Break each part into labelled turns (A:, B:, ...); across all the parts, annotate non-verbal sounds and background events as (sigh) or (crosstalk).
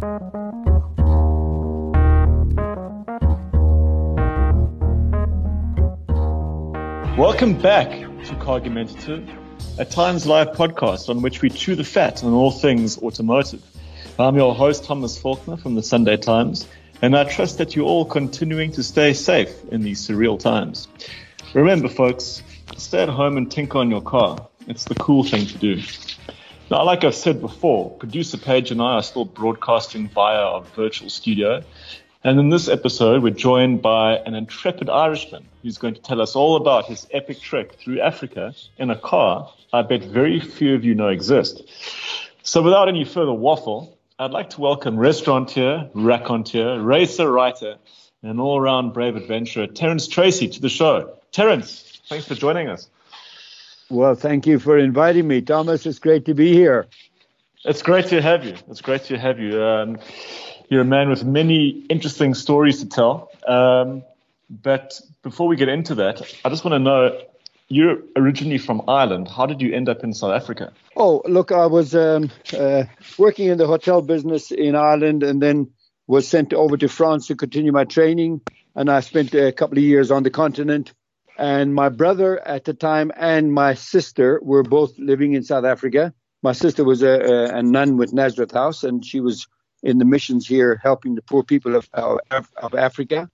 A: Welcome back to Cargumentative, a Times Live podcast on which we chew the fat on all things automotive. I'm your host, Thomas Faulkner from the Sunday Times, and I trust that you're all continuing to stay safe in these surreal times. Remember, folks, stay at home and tinker on your car. It's the cool thing to do. Now, like I've said before, producer Paige and I are still broadcasting via our virtual studio. And in this episode, we're joined by an intrepid Irishman who's going to tell us all about his epic trek through Africa in a car I bet very few of you know exist. So without any further waffle, I'd like to welcome restaurateur, raconteur, racer, writer, and all-around brave adventurer, Terence Tracy, to the show. Terence, thanks for joining us.
B: Well, thank you for inviting me, Thomas. It's great to be here.
A: It's great to have you. It's great to have you. Um, you're a man with many interesting stories to tell. Um, but before we get into that, I just want to know you're originally from Ireland. How did you end up in South Africa?
B: Oh, look, I was um, uh, working in the hotel business in Ireland and then was sent over to France to continue my training. And I spent a couple of years on the continent. And my brother at the time and my sister were both living in South Africa. My sister was a, a, nun with Nazareth House, and she was in the missions here helping the poor people of, of, of Africa.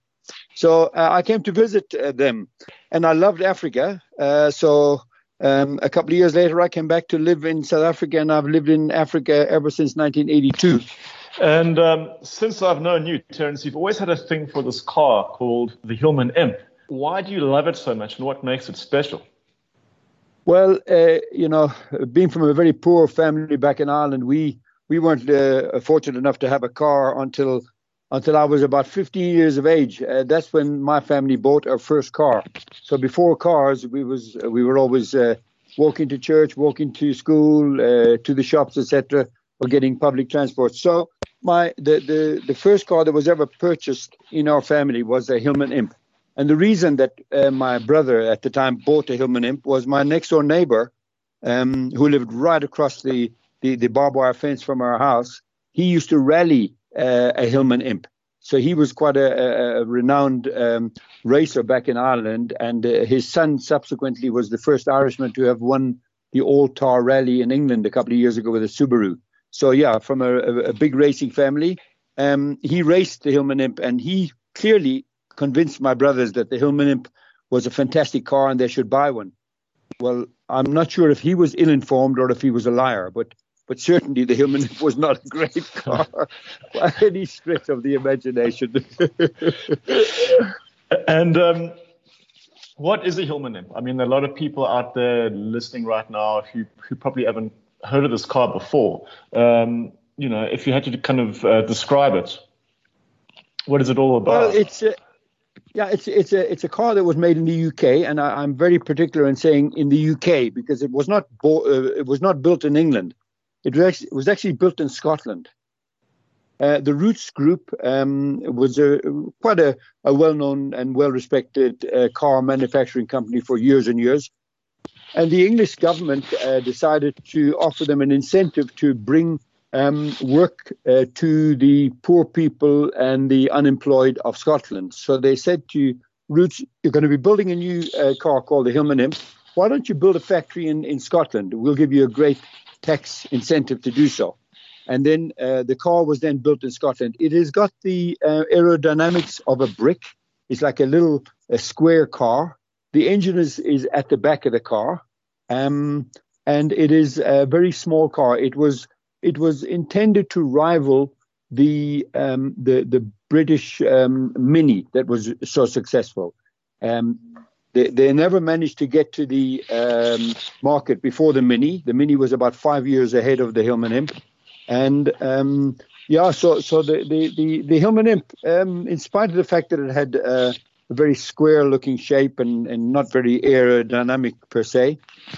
B: So uh, I came to visit uh, them, and I loved Africa. Uh, so um, a couple of years later, I came back to live in South Africa, and I've lived in Africa ever since 1982.
A: And um, since I've known you, Terence, you've always had a thing for this car called the Hillman Imp. Why do you love it so much, and what makes it special?
B: Well, uh, you know, being from a very poor family back in Ireland, we we weren't uh, fortunate enough to have a car until until I was about 15 years of age. Uh, that's when my family bought our first car. So before cars, we was we were always uh, walking to church, walking to school, uh, to the shops, etc., or getting public transport. So my the, the the first car that was ever purchased in our family was a Hillman Imp. And the reason that uh, my brother at the time bought a Hillman Imp was my next door neighbor, um, who lived right across the, the, the barbed wire fence from our house. He used to rally uh, a Hillman Imp. So he was quite a, a renowned um, racer back in Ireland, and uh, his son subsequently was the first Irishman to have won the All Tar Rally in England a couple of years ago with a Subaru. So yeah, from a, a big racing family, um, he raced the Hillman Imp, and he clearly convinced my brothers that the Hillman Imp was a fantastic car and they should buy one. Well, I'm not sure if he was ill-informed or if he was a liar, but but certainly the Hillman Imp (laughs) was not a great car by any stretch of the imagination. (laughs)
A: and um, what is a Hillman Imp? I mean, a lot of people out there listening right now who who probably haven't heard of this car before. Um, you know, if you had to kind of uh, describe it, what is it all about?
B: Well, it's yeah, it's it's a it's a car that was made in the UK, and I, am very particular in saying in the UK because it was not bo- uh, it was not built in England. It was actually, it was actually built in Scotland. Uh, the Rootes Group um, was a, quite a, a well-known and well-respected uh, car manufacturing company for years and years, and the English government uh, decided to offer them an incentive to bring um, work uh, to the poor people and the unemployed of Scotland. So they said to Rootes, you're going to be building a new uh, car called the Hillman Imp. Why don't you build a factory in, in Scotland? We'll give you a great tax incentive to do so. And then uh, the car was then built in Scotland. It has got the uh, aerodynamics of a brick. It's like a little a square car. The engine is, is at the back of the car. Um, and it is a very small car. It was it was intended to rival the um, the the British um, Mini that was so successful. Um, they, they never managed to get to the um, market before the Mini. The Mini was about five years ahead of the Hillman Imp, and um, yeah, so so the the the, the Hillman Imp, um, in spite of the fact that it had uh, a very square-looking shape and, and not very aerodynamic per se.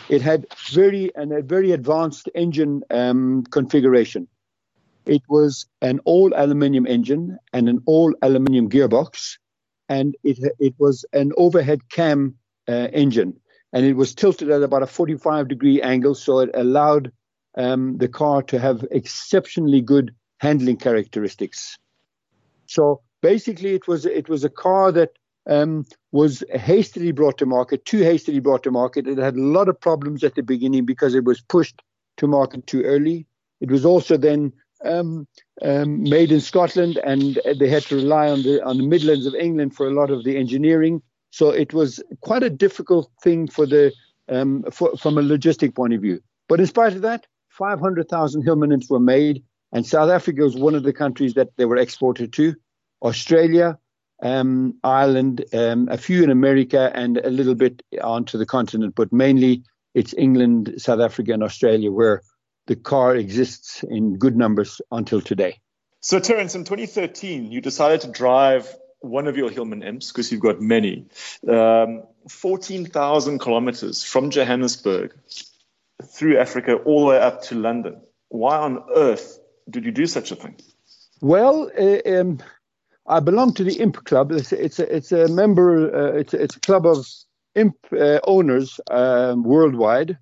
B: It had very and a very advanced engine um, configuration. It was an all aluminium engine and an all aluminium gearbox, and it it was an overhead cam uh, engine, and it was tilted at about a 45 degree angle, so it allowed um, the car to have exceptionally good handling characteristics. So basically, it was it was a car that um, was hastily brought to market, too hastily brought to market. It had a lot of problems at the beginning because it was pushed to market too early. It was also then um, um, made in Scotland, and they had to rely on the on the Midlands of England for a lot of the engineering. So it was quite a difficult thing for the um, for, from a logistic point of view. But in spite of that, 500,000 Hillman were made, and South Africa was one of the countries that they were exported to. Australia, um, Ireland, um, a few in America, and a little bit onto the continent, but mainly it's England, South Africa, and Australia where the car exists in good numbers until today.
A: So, Terence, in 2013, you decided to drive one of your Hillman imps, because you've got many, um, 14,000 kilometers from Johannesburg through Africa all the way up to London. Why on earth did you do such a thing?
B: Well, uh, um, I belong to the Imp Club. It's, it's a, it's a member. Uh, it's a, it's a club of Imp uh, owners um, worldwide.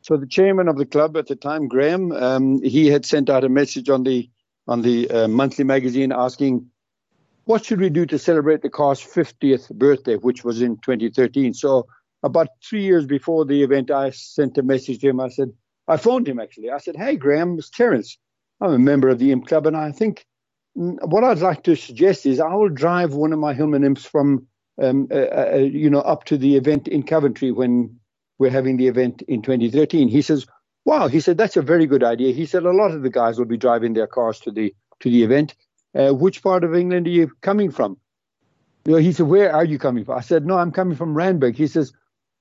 B: So the chairman of the club at the time, Graham, um, he had sent out a message on the on the uh, monthly magazine asking, "What should we do to celebrate the car's 50th birthday, which was in 2013?" So about three years before the event, I sent a message to him. I said, I phoned him actually. I said, "Hey, Graham, it's Terence. I'm a member of the Imp Club, and I think what I'd like to suggest is I will drive one of my Hillman Imps from, um, uh, uh, you know, up to the event in Coventry when we're having the event in 2013. He says, "Wow," he said, "That's a very good idea." He said, "A lot of the guys will be driving their cars to the to the event. Uh, which part of England are you coming from?" You know, he said, "Where are you coming from?" I said, "No, I'm coming from Randburg." He says,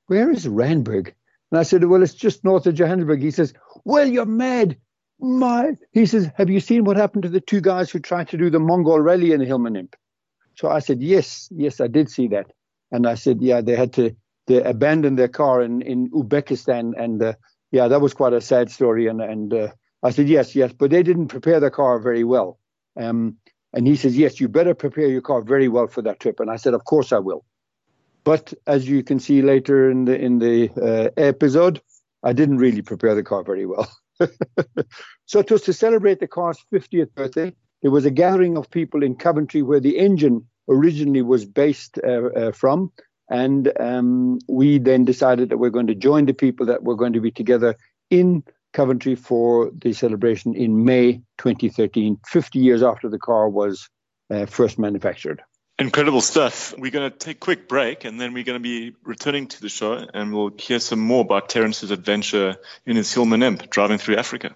B: "Where is Randburg?" And I said, "Well, it's just north of Johannesburg." He says, "Well, you're mad." My, he says, have you seen what happened to the two guys who tried to do the Mongol rally in Hillman Imp? So I said, yes, yes, I did see that. And I said, yeah, they had to they their car in, in Uzbekistan. And uh, yeah, that was quite a sad story. And, and uh, I said, yes, yes, but they didn't prepare their car very well. Um, and he says, yes, you better prepare your car very well for that trip. And I said, of course I will. But as you can see later in the in the uh, episode, I didn't really prepare the car very well. (laughs) (laughs) so it was to celebrate the car's 50th birthday. There was a gathering of people in Coventry where the engine originally was based uh, uh, from. And um, we then decided that we're going to join the people that were going to be together in Coventry for the celebration in May 2013, 50 years after the car was uh, first manufactured.
A: Incredible stuff. We're going to take a quick break and then we're going to be returning to the show and we'll hear some more about Terence's adventure in his Hillman Imp driving through Africa.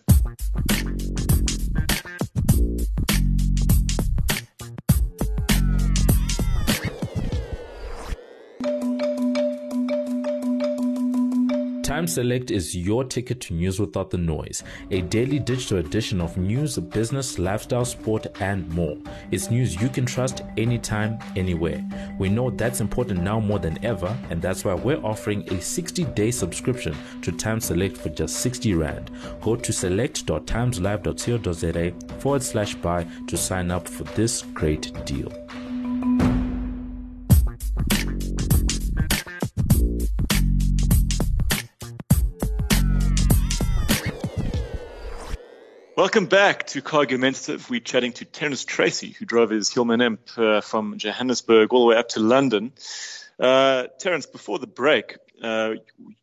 C: Times Select is your ticket to news without the noise, a daily digital edition of news, business, lifestyle, sport, and more. It's news you can trust anytime, anywhere. We know that's important now more than ever, and that's why we're offering a 60 day subscription to Times Select for just 60 Rand. Go to select.timeslive.co.za forward slash buy to sign up for this great deal.
A: Welcome back to Cargumentative. We're chatting to Terence Tracy, who drove his Hillman Imp uh, from Johannesburg all the way up to London. Uh, Terence, before the break, uh,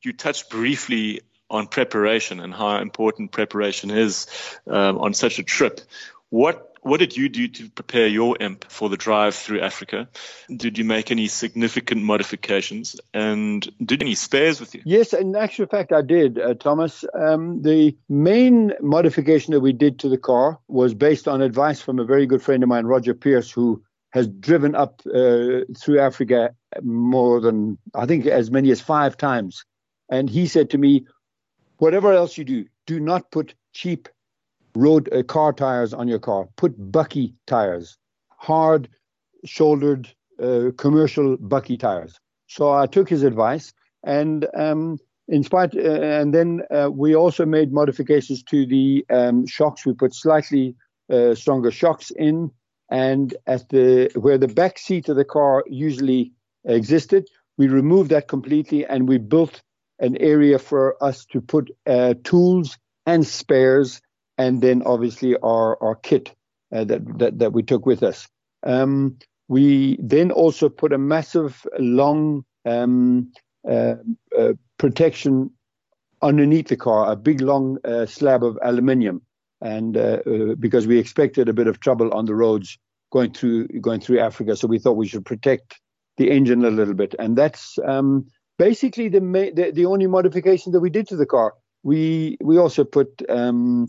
A: you touched briefly on preparation and how important preparation is um, on such a trip. What what did you do to prepare your imp for the drive through Africa? Did you make any significant modifications and did any spares with you?
B: Yes, in actual fact, I did, uh, Thomas. Um, the main modification that we did to the car was based on advice from a very good friend of mine, Roger Pierce, who has driven up uh, through Africa more than, I think, as many as five times. And he said to me, whatever else you do, do not put cheap road uh, car tires on your car. Put bakkie tires, hard shouldered uh, commercial bakkie tires. So I took his advice, and um, in spite, uh, and then uh, we also made modifications to the um, shocks. We put slightly uh, stronger shocks in, and at the where the back seat of the car usually existed, we removed that completely, and we built an area for us to put uh, tools and spares and then obviously our, our kit uh, that, that, that we took with us. Um, we then also put a massive, long um, uh, uh, protection underneath the car, a big, long uh, slab of aluminium, and uh, uh, because we expected a bit of trouble on the roads going through going through Africa, so we thought we should protect the engine a little bit, and that's um, basically the, the, the only modification that we did to the car. We we also put um,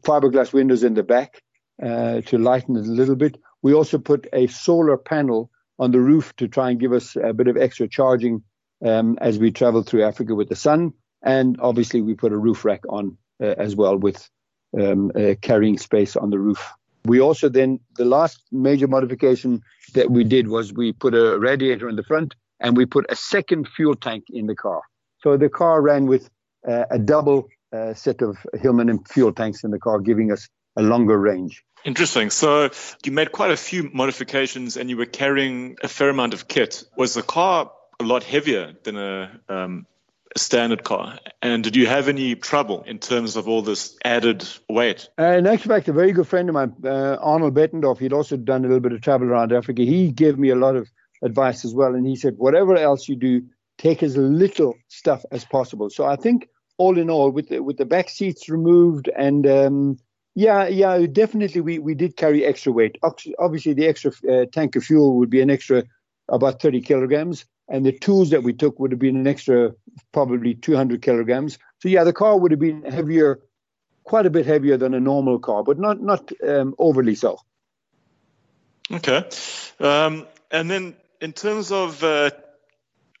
B: fiberglass windows in the back uh, to lighten it a little bit. We also put a solar panel on the roof to try and give us a bit of extra charging um, as we travel through Africa with the sun. And obviously, we put a roof rack on uh, as well with um, carrying space on the roof. We also then, the last major modification that we did was we put a radiator in the front and we put a second fuel tank in the car. So the car ran with uh, a double uh, set of Hillman and fuel tanks in the car, giving us a longer range.
A: Interesting. So you made quite a few modifications and you were carrying a fair amount of kit. Was the car a lot heavier than a um, a standard car. And did you have any trouble in terms of all this added weight?
B: Uh, in actual fact, a very good friend of mine, uh, Arnold Bettendorf, he'd also done a little bit of travel around Africa. He gave me a lot of advice as well. And he said, whatever else you do, take as little stuff as possible. So I think all in all, with the, with the back seats removed and um, yeah, yeah, definitely we, we did carry extra weight. Obviously, the extra uh, tank of fuel would be an extra about 30 kilograms and the tools that we took would have been an extra probably 200 kilograms. So yeah, the car would have been heavier, quite a bit heavier than a normal car, but not not um, overly so.
A: Okay, um, and then in terms of uh,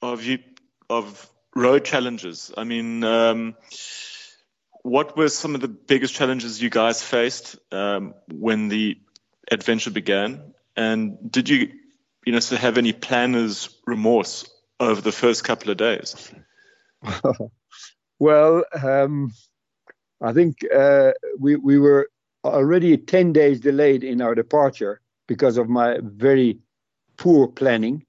A: of you of road challenges, I mean. Um, what were some of the biggest challenges you guys faced um, when the adventure began? And did you you know, so have any planner's remorse over the first couple of days? (laughs)
B: well, um, I think uh, we we were already ten days delayed in our departure because of my very poor planning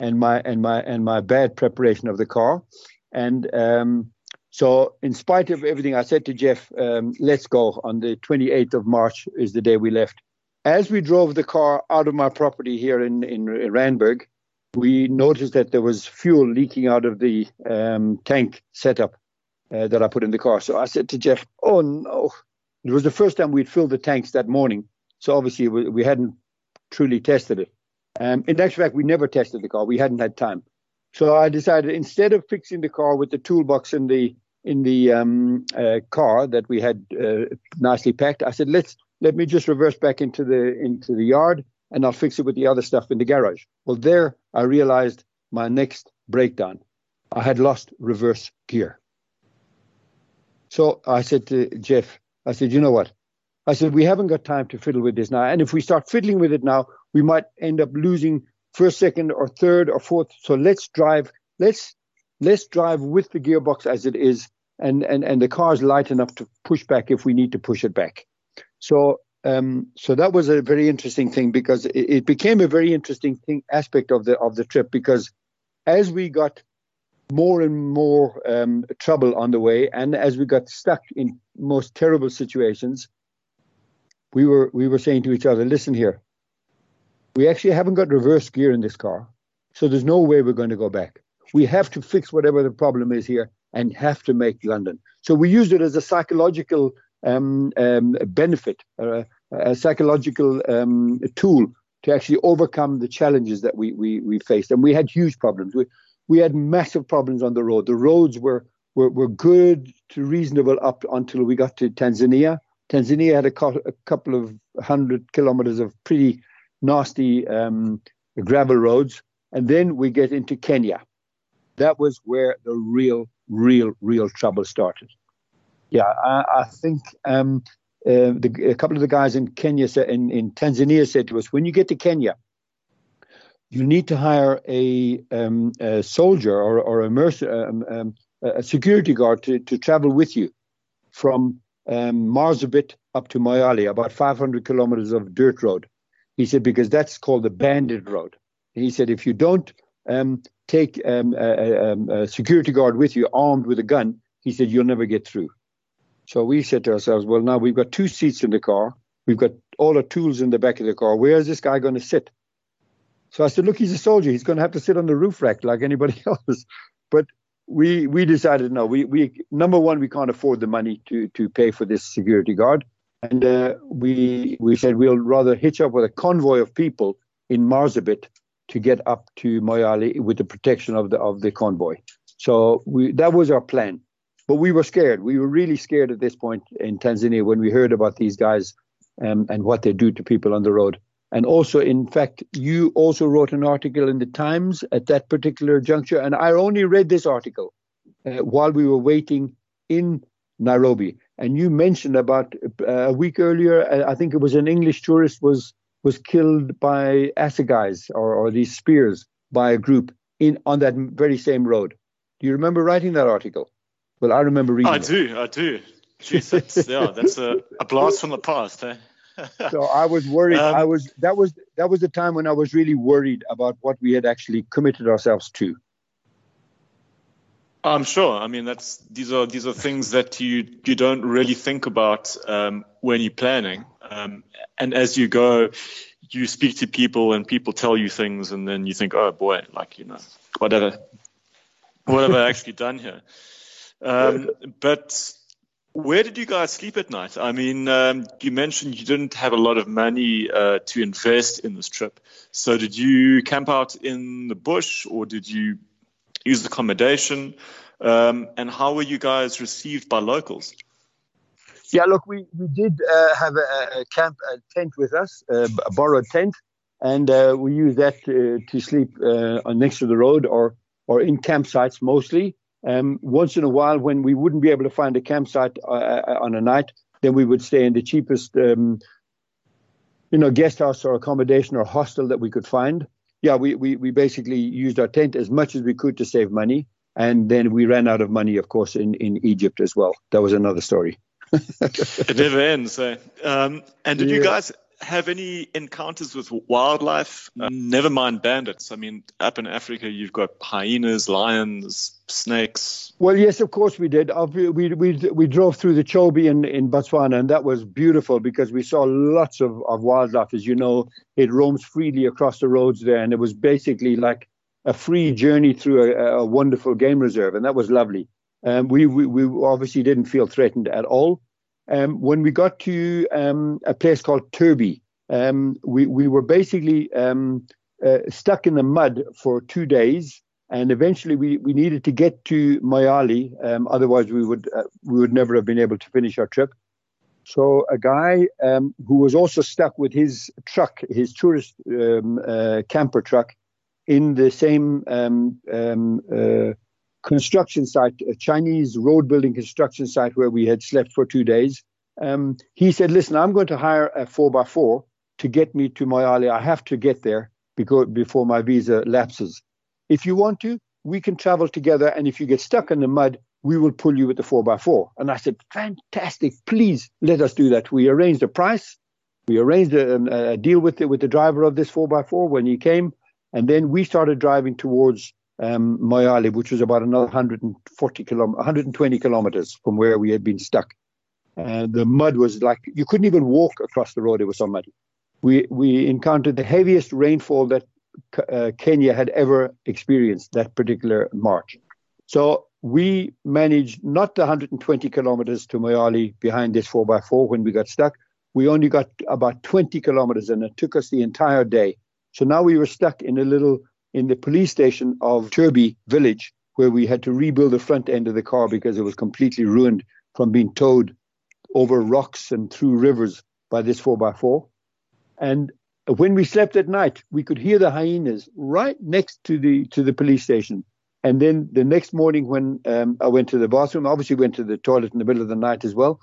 B: and my and my and my bad preparation of the car, and um, so in spite of everything, I said to Jeff, um, "Let's go." On the 28th of March is the day we left, as we drove the car out of my property here in, in Randburg, we noticed that there was fuel leaking out of the um, tank setup uh, that I put in the car. So I said to Jeff, "Oh no!" It was the first time we'd filled the tanks that morning, so obviously we, we hadn't truly tested it. Um, in actual fact, we never tested the car; we hadn't had time. So I decided instead of fixing the car with the toolbox in the in the um, uh, car that we had uh, nicely packed, I said, "Let's let me just reverse back into the into the yard and I'll fix it with the other stuff in the garage. Well, there I realized my next breakdown. I had lost reverse gear. So I said to Jeff, I said, you know what? I said, we haven't got time to fiddle with this now. And if we start fiddling with it now, we might end up losing first, second, or third, or fourth. So let's drive, let's let's drive with the gearbox as it is, and and and the car is light enough to push back if we need to push it back. So um, so that was a very interesting thing because it, it, became a very interesting thing aspect of the of the trip because as we got more and more um, trouble on the way and as we got stuck in most terrible situations, we were we were saying to each other, "Listen here, we actually haven't got reverse gear in this car, so there's no way we're going to go back. We have to fix whatever the problem is here and have to make London." So we used it as a psychological um, um, benefit, uh, a psychological um, tool to actually overcome the challenges that we, we, we faced. And we had huge problems. We, we had massive problems on the road. The roads were, were, were good to reasonable up until we got to Tanzania. Tanzania had a, co- a couple of hundred kilometers of pretty nasty um, gravel roads. And then we get into Kenya. That was where the real, real, real trouble started. Yeah, I, I think um, uh, the, a couple of the guys in Kenya in, in Tanzania said to us, when you get to Kenya, you need to hire a, um, a soldier or, or a, merc- um, um, a security guard to, to travel with you from um, Marsabit up to Moyale, about 500 kilometers of dirt road. He said, because that's called the bandit road. He said, if you don't um, take um, a, a, a, security guard with you armed with a gun, he said, you'll never get through. So we said to ourselves, well, now we've got two seats in the car. We've got all our tools in the back of the car. Where is this guy going to sit? So I said, look, he's a soldier. He's going to have to sit on the roof rack like anybody (laughs) else. But we we decided no. We we number one, we can't afford the money to to pay for this security guard, and uh, we we said we'll rather hitch up with a convoy of people in Marsabit to get up to Moyale with the protection of the of the convoy. So we that was our plan. But we were scared. We were really scared at this point in Tanzania when we heard about these guys um, and what they do to people on the road. And also, in fact, you also wrote an article in the Times at that particular juncture. And I only read this article uh, while we were waiting in Nairobi. And you mentioned about uh, a week earlier, uh, I think it was an English tourist was was killed by assegais or, or these spears by a group in on that very same road. Do you remember writing that article? Well, I remember reading. I
A: do, I do. Jeez, that's, (laughs) yeah, that's a, a blast from the past. Eh? (laughs)
B: so I was worried. Um, I was that was that was the time when I was really worried about what we had actually committed ourselves to.
A: I'm sure. I mean, that's these are these are things that you you don't really think about um, when you're planning, um, and as you go, you speak to people and people tell you things, and then you think, oh boy, like you know, whatever, what have I (laughs) actually done here? Um, but where did you guys sleep at night? I mean, um, you mentioned you didn't have a lot of money uh, to invest in this trip. So, did you camp out in the bush or did you use accommodation? Um, and how were you guys received by locals?
B: Yeah, look, we, we did uh, have a, a, camp a tent with us, uh, a borrowed tent, and uh, we used that to, sleep uh, next to the road or, or in campsites mostly. Um, once in a while, when we wouldn't be able to find a campsite uh, on a night, then we would stay in the cheapest, um, you know, guest house or accommodation or hostel that we could find. Yeah, we, we, we basically used our tent as much as we could to save money. And then we ran out of money, of course, in, in Egypt as well. That was another story. (laughs)
A: it never ends. Eh? Um, and did yeah. you guys have any encounters with wildlife? Uh, never mind bandits. I mean, up in Africa, you've got hyenas, lions, snakes.
B: Well, yes, of course we did. We we we, we drove through the Chobe in, in Botswana, and that was beautiful because we saw lots of, of wildlife. As you know, it roams freely across the roads there, and it was basically like a free journey through a, a wonderful game reserve, and that was lovely. Um, we, we we obviously didn't feel threatened at all. Um, when we got to um, a place called Turbi, um, we, we were basically um, uh, stuck in the mud for two days. And eventually we, we needed to get to Moyale. Um, otherwise, we would, uh, we would never have been able to finish our trip. So a guy um, who was also stuck with his truck, his tourist uh, camper truck, in the same uh, construction site, a Chinese road building construction site where we had slept for two days. Um, he said, "Listen, I'm going to hire a four by four to get me to Moyale. I have to get there because before my visa lapses. If you want to, we can travel together. And if you get stuck in the mud, we will pull you with the four by four." And I said, "Fantastic! Please let us do that." We arranged a price. We arranged a, a deal with the, with the driver of this four by four when he came, and then we started driving towards um, which was about another 140 kilom- 120 kilometers from where we had been stuck. Uh, the mud was like you couldn't even walk across the road; it was so muddy. We we encountered the heaviest rainfall that uh, Kenya had ever experienced that particular March. So we managed not the 120 kilometers to Moyale behind this 4x4 when we got stuck. We only got about 20 kilometers, and it took us the entire day. So now we were stuck in a little in the police station of Turbi village, where we had to rebuild the front end of the car because it was completely ruined from being towed over rocks and through rivers by this 4x4. And when we slept at night, we could hear the hyenas right next to the to the police station. And then the next morning, when um, I went to the bathroom, obviously went to the toilet in the middle of the night as well.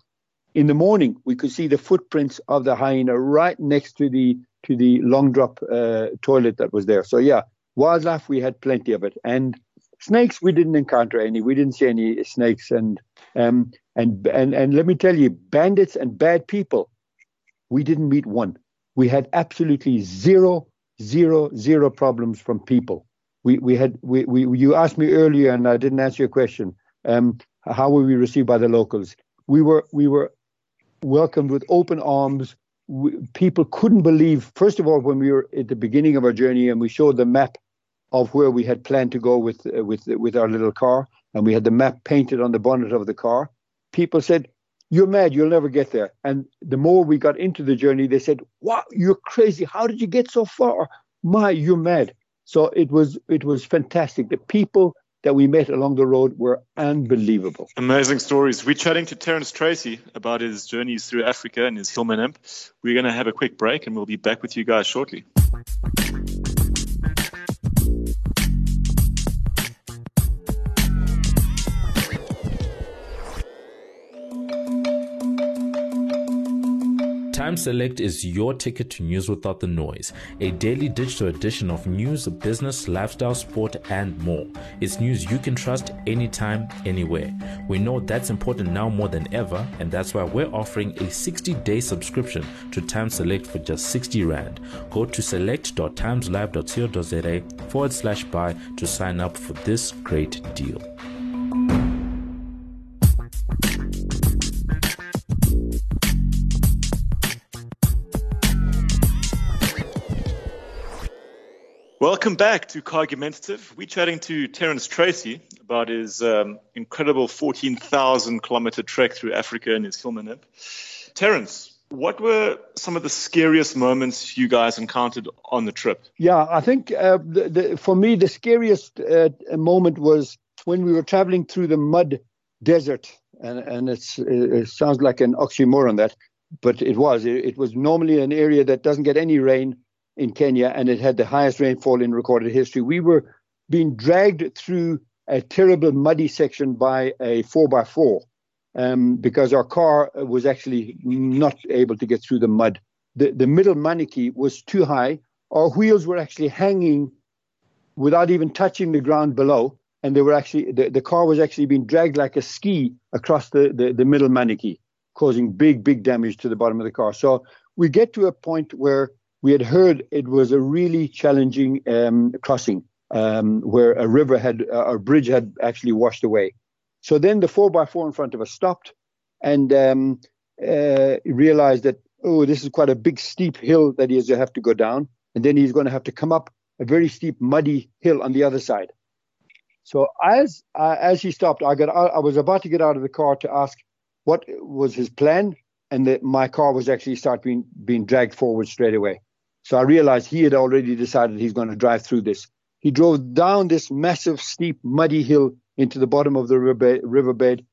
B: In the morning, we could see the footprints of the hyena right next to the to the long drop uh, toilet that was there. So yeah, Wildlife, we had plenty of it, and snakes we didn't encounter any. We didn't see any snakes, and um, and and and let me tell you, bandits and bad people, we didn't meet one. We had absolutely zero, zero, zero problems from people. We we had we, we you asked me earlier, and I didn't answer your question. Um, how were we received by the locals? we were we were welcomed with open arms. We, people couldn't believe. First of all, when we were at the beginning of our journey and we showed the map of where we had planned to go with uh, with with our little car, and we had the map painted on the bonnet of the car. People said, "You're mad. You'll never get there." And the more we got into the journey, they said, "Wow, you're crazy. How did you get so far? My, you're mad." So it was it was fantastic. The people that we met along the road were unbelievable.
A: Amazing stories. We're chatting to Terence Tracy about his journeys through Africa and his Hillman Imp. We're going to have a quick break and we'll be back with you guys shortly.
C: Times Select is your ticket to news without the noise, a daily digital edition of news, business, lifestyle, sport, and more. It's news you can trust anytime, anywhere. We know that's important now more than ever, and that's why we're offering a 60 day subscription to Times Select for just 60 Rand. Go to select.timeslive.co.za forward slash buy to sign up for this great deal.
A: Welcome back to Cargumentative. We're chatting to Terence Tracy about his um, incredible 14,000 kilometer trek through Africa in his Hillman Imp. Terence, what were some of the scariest moments you guys encountered on the trip?
B: Yeah, I think uh, the, the, for me, the scariest uh, moment was when we were traveling through the mud desert. And, and it sounds like an oxymoron that, but it was. It, it was normally an area that doesn't get any rain in Kenya, and it had the highest rainfall in recorded history. We were being dragged through a terrible muddy section by a 4x4 um, because our car was actually not able to get through the mud. The, the middelmannetjie was too high. Our wheels were actually hanging without even touching the ground below. And they were actually the, the car was actually being dragged like a ski across the, the, the middelmannetjie, causing big, big damage to the bottom of the car. So we get to a point where we had heard it was a really challenging um, crossing um, where a river had, uh, a bridge had actually washed away. So then the 4x4 in front of us stopped and um, uh, realized that, oh, this is quite a big steep hill that he has to have to go down. And then he's going to have to come up a very steep, muddy hill on the other side. So as uh, as he stopped, I got I was about to get out of the car to ask what was his plan, and that my car was actually start being being dragged forward straight away. So I realized he had already decided he's going to drive through this. He drove down this massive, steep, muddy hill into the bottom of the riverbed,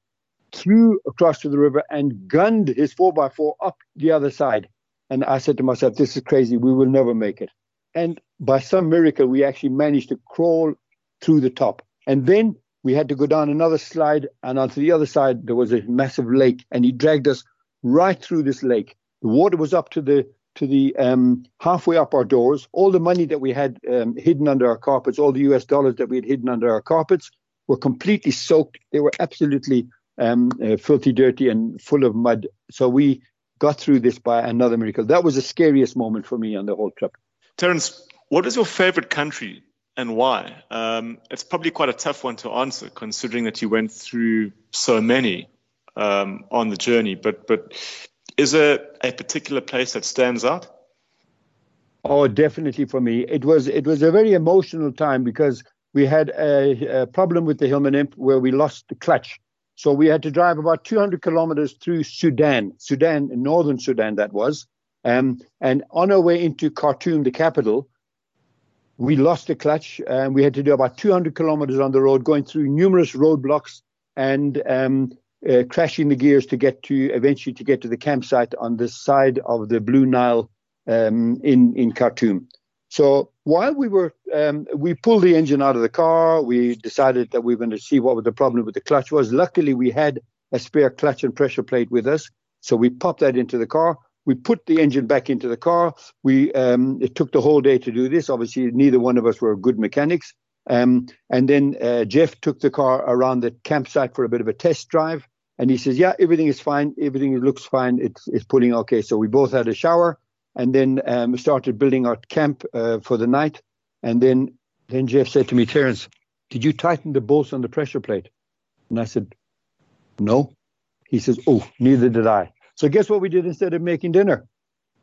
B: through across to the river, and gunned his 4x4 up the other side. And I said to myself, this is crazy. We will never make it. And by some miracle, we actually managed to crawl through the top. And then we had to go down another slide, and onto the other side, there was a massive lake, and he dragged us right through this lake. The water was up to the to the um, halfway up our doors. All the money that we had um, hidden under our carpets, all the US dollars that we had hidden under our carpets, were completely soaked. They were absolutely um, uh, filthy, dirty, and full of mud. So we got through this by another miracle. That was the scariest moment for me on the whole trip.
A: Terence, what is your favorite country and why? Um, it's probably quite a tough one to answer, considering that you went through so many um, on the journey. But but is there a particular place that stands out?
B: Oh, definitely for me. It was it was a very emotional time because we had a, a problem with the Hillman Imp where we lost the clutch. So we had to drive about 200 kilometers through Sudan, Sudan, northern Sudan, that was. Um, and on our way into Khartoum, the capital, we lost the clutch and we had to do about 200 kilometers on the road, going through numerous roadblocks and um, uh, crashing the gears to get to eventually to get to the campsite on the side of the Blue Nile um, in in Khartoum. So while we were, um, we pulled the engine out of the car. We decided that we were going to see what the problem with the clutch was. Luckily, we had a spare clutch and pressure plate with us, so we popped that into the car. We put the engine back into the car. We um, it took the whole day to do this. Obviously, neither one of us were good mechanics. Um, and then uh, Jeff took the car around the campsite for a bit of a test drive. And he says, yeah, everything is fine. Everything looks fine. It's, it's pulling okay. So we both had a shower and then um, started building our camp uh, for the night. And then, then Jeff said to me, Terence, did you tighten the bolts on the pressure plate? And I said, no. He says, Oh, neither did I. So guess what we did instead of making dinner?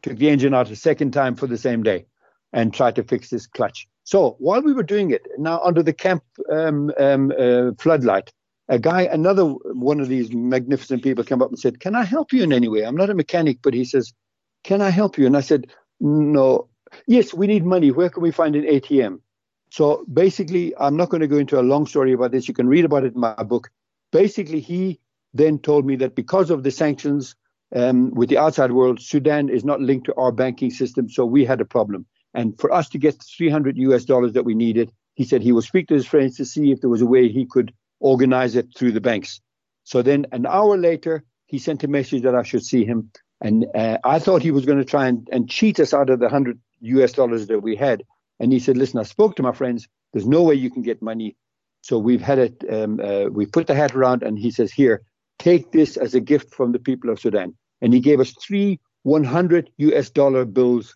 B: Took the engine out a second time for the same day and tried to fix this clutch. So while we were doing it, now under the camp um, um, uh, floodlight, a guy, another one of these magnificent people came up and said, Can I help you in any way? I'm not a mechanic, but he says, Can I help you? And I said, No. Yes, we need money. Where can we find an ATM? So basically, I'm not going to go into a long story about this. You can read about it in my book. Basically, he then told me that because of the sanctions um, with the outside world, Sudan is not linked to our banking system, so we had a problem. And for us to get 300 US dollars that we needed, he said he will speak to his friends to see if there was a way he could organize it through the banks. So then an hour later, he sent a message that I should see him. And uh, I thought he was going to try and, and cheat us out of the 100 US dollars that we had. And he said, listen, I spoke to my friends. There's no way you can get money. So we've had it, um, uh, we put the hat around and he says, here, take this as a gift from the people of Sudan. And he gave us three 100 US dollar bills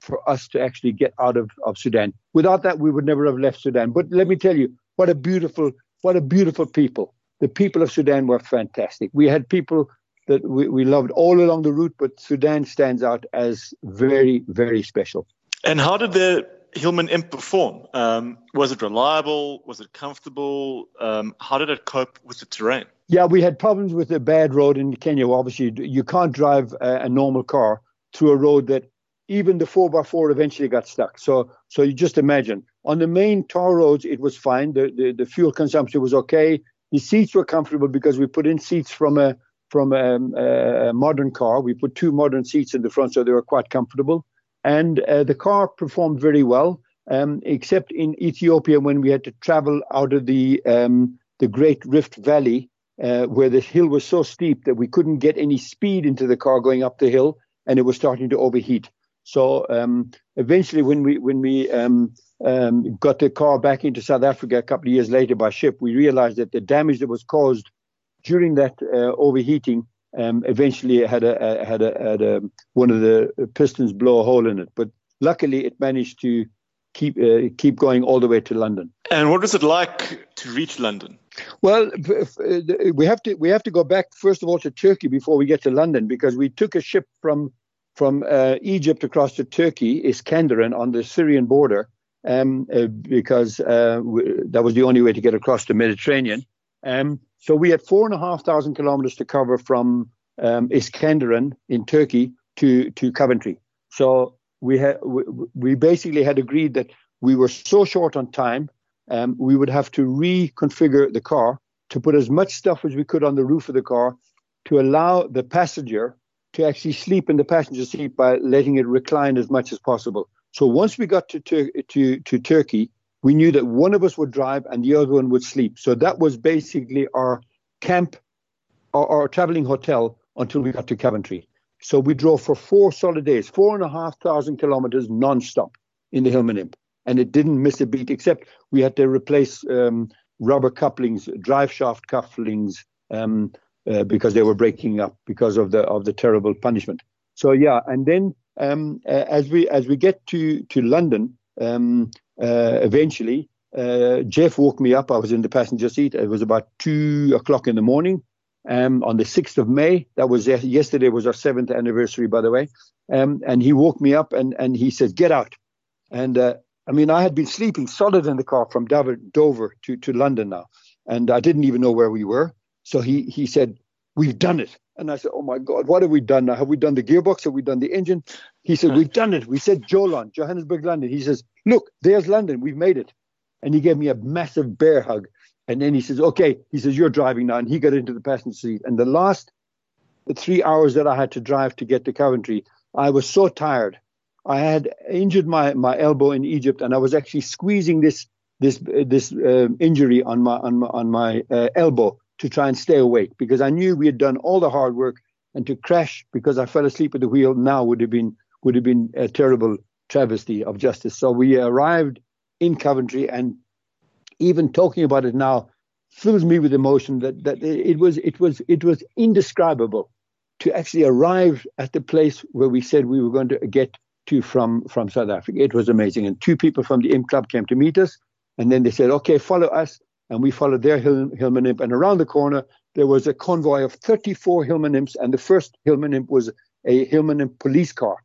B: for us to actually get out of, of Sudan. Without that, we would never have left Sudan. But let me tell you, what a beautiful, what a beautiful people. The people of Sudan were fantastic. We had people that we, we loved all along the route, but Sudan stands out as very, very special.
A: And how did the Hillman Imp perform? Um, was it reliable? Was it comfortable? Um, how did it cope with the terrain?
B: Yeah, we had problems with the bad road in Kenya. Obviously, you can't drive a, a normal car through a road that even the 4x4 eventually got stuck. So, so you just imagine on the main tar roads, it was fine. The, the, the fuel consumption was okay. The seats were comfortable because we put in seats from a from a, a modern car. We put two modern seats in the front, so they were quite comfortable. And uh, the car performed very well, um, except in Ethiopia when we had to travel out of the um, the Great Rift Valley, uh, where the hill was so steep that we couldn't get any speed into the car going up the hill, and it was starting to overheat. So um, eventually, when we when we um, um, got the car back into South Africa a couple of years later by ship, we realized that the damage that was caused during that uh, overheating um, eventually had a, a, had a, had a, one of the pistons blow a hole in it. But luckily, it managed to keep uh, keep going all the way to London.
A: And what was it like to reach London?
B: Well, uh, we have to we have to go back first of all to Turkey before we get to London because we took a ship from from uh, Egypt across to Turkey, is Iskenderun on the Syrian border, um, uh, because uh, w- that was the only way to get across the Mediterranean. Um, so we had four and a half thousand kilometers to cover from um, Iskenderun in Turkey to to Coventry. So we had we, we basically had agreed that we were so short on time, um, we would have to reconfigure the car to put as much stuff as we could on the roof of the car to allow the passenger to actually sleep in the passenger seat by letting it recline as much as possible. So once we got to, Tur- to, to Turkey, we knew that one of us would drive and the other one would sleep. So that was basically our camp, our, our traveling hotel until we got to Coventry. So we drove for four solid days, four and a half thousand kilometers non-stop in the Hillman Imp. And it didn't miss a beat, except we had to replace um, rubber couplings, drive shaft couplings, um, uh, because they were breaking up because of the of the terrible punishment. So yeah, and then um, uh, as we as we get to to London, um, uh, eventually uh, Jeff woke me up. I was in the passenger seat. It was about two o'clock in the morning. Um, on the 6th of May, that was yesterday was our seventh anniversary, by the way. Um, and he woke me up and, and he said, get out. And uh, I mean, I had been sleeping solid in the car from Dover, Dover to, to London now. And I didn't even know where we were. So he he said, "We've done it." And I said, "Oh my God, what have we done now? Have we done the gearbox? Have we done the engine?" He said, "We've done it." We said, "Jolon, Johannesburg, London." He says, "Look, there's London. We've made it." And he gave me a massive bear hug. And then he says, "Okay." He says, "You're driving now." And he got into the passenger seat. And the last the three hours that I had to drive to get to Coventry, I was so tired. I had injured my, my elbow in Egypt, and I was actually squeezing this this this uh, injury on my on my, on my uh, elbow to try and stay awake because I knew we had done all the hard work and to crash because I fell asleep at the wheel now would have been would have been a terrible travesty of justice. So we arrived in Coventry and even talking about it now fills me with emotion that, that it was it was it was indescribable to actually arrive at the place where we said we were going to get to from from South Africa. It was amazing. And two people from the Imp Club came to meet us and then they said, okay, follow us and we followed their Hill, Hillman Imp. And around the corner, there was a convoy of 34 Hillman imps, and the first Hillman imp was a Hillman imp police car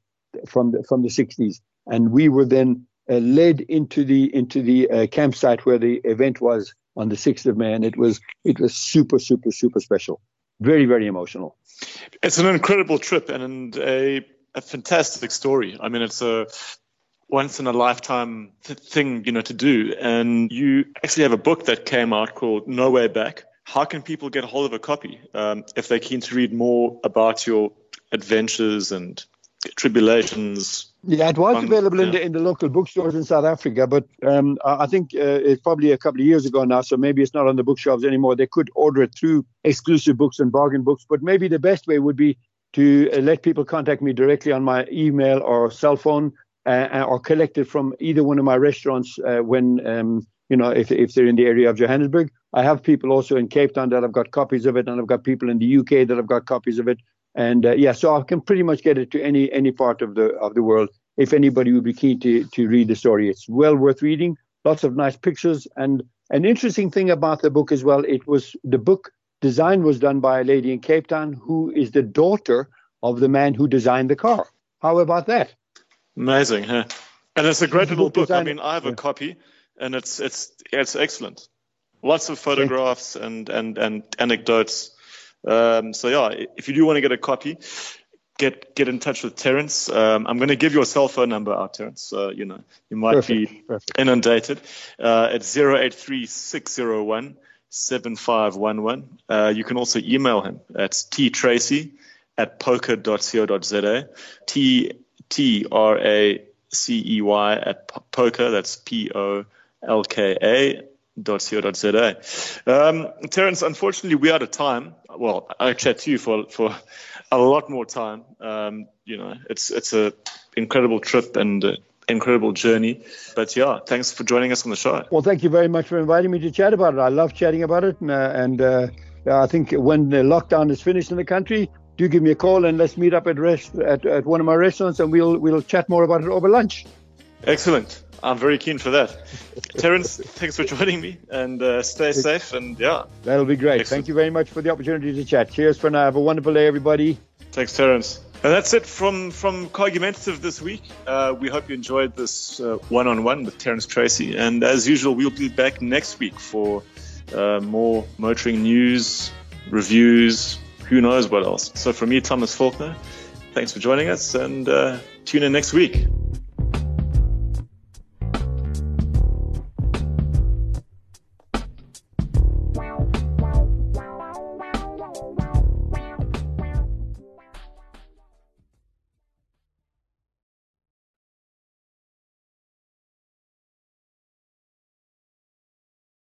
B: from the, from the 60s. And we were then uh, led into the into the uh, campsite where the event was on the 6th of May, and it was it was super super super special, very very emotional.
A: It's an incredible trip and a a fantastic story. I mean, it's a once in a lifetime th- thing, you know, to do. And you actually have a book that came out called No Way Back. How can people get a hold of a copy um, if they're keen to read more about your adventures and tribulations?
B: Yeah, it was available yeah. in the in the local bookstores in South Africa, but um, I think uh, it's probably a couple of years ago now, so maybe it's not on the bookshelves anymore. They could order it through exclusive books and bargain books, but maybe the best way would be to uh, let people contact me directly on my email or cell phone uh, or collect it from either one of my restaurants uh, when um, you know if if they're in the area of Johannesburg. I have people also in Cape Town that I've got copies of it, and I've got people in the UK that I've got copies of it. And uh, yeah, so I can pretty much get it to any any part of the of the world if anybody would be keen to to read the story. It's well worth reading. Lots of nice pictures and an interesting thing about the book as well. It was the book design was done by a lady in Cape Town who is the daughter of the man who designed the car. How about that?
A: Amazing, huh? And it's a great little book. I mean, I have a copy, and it's it's it's excellent. Lots of photographs and and and anecdotes. Um, so yeah, if you do want to get a copy, get get in touch with Terence. Um, I'm going to give your cell phone number out, Terence. Uh, you know, you might Perfect. be Perfect. inundated. Uh, it's zero eight three six zero one seven five one one. Uh, you can also email him. That's t tracey at polka.co.za. T T R A C E Y at polka. That's P O L K A dot co dot za. Um, Terence, unfortunately, we're out of time. Well, I chat to you for for a lot more time. Um, you know, it's it's a incredible trip and uh, incredible journey. But yeah, thanks for joining us on the show.
B: Well, thank you very much for inviting me to chat about it. I love chatting about it, and, uh, and uh, I think when the lockdown is finished in the country, do give me a call and let's meet up at rest at, at one of my restaurants and we'll we'll chat more about it over lunch.
A: Excellent. I'm very keen for that. Terence, thanks for joining me and uh, stay safe and yeah.
B: That'll be great. Excellent. Thank you very much for the opportunity to chat. Cheers for now. Have a wonderful day, everybody.
A: Thanks, Terence. And that's it from from Cargumentative this week. Uh, we hope you enjoyed this one on one with Terence Tracey. And as usual, we'll be back next week for uh, more motoring news, reviews, who knows what else. So from me, Thomas Faulkner, thanks for joining us and uh, tune in next week.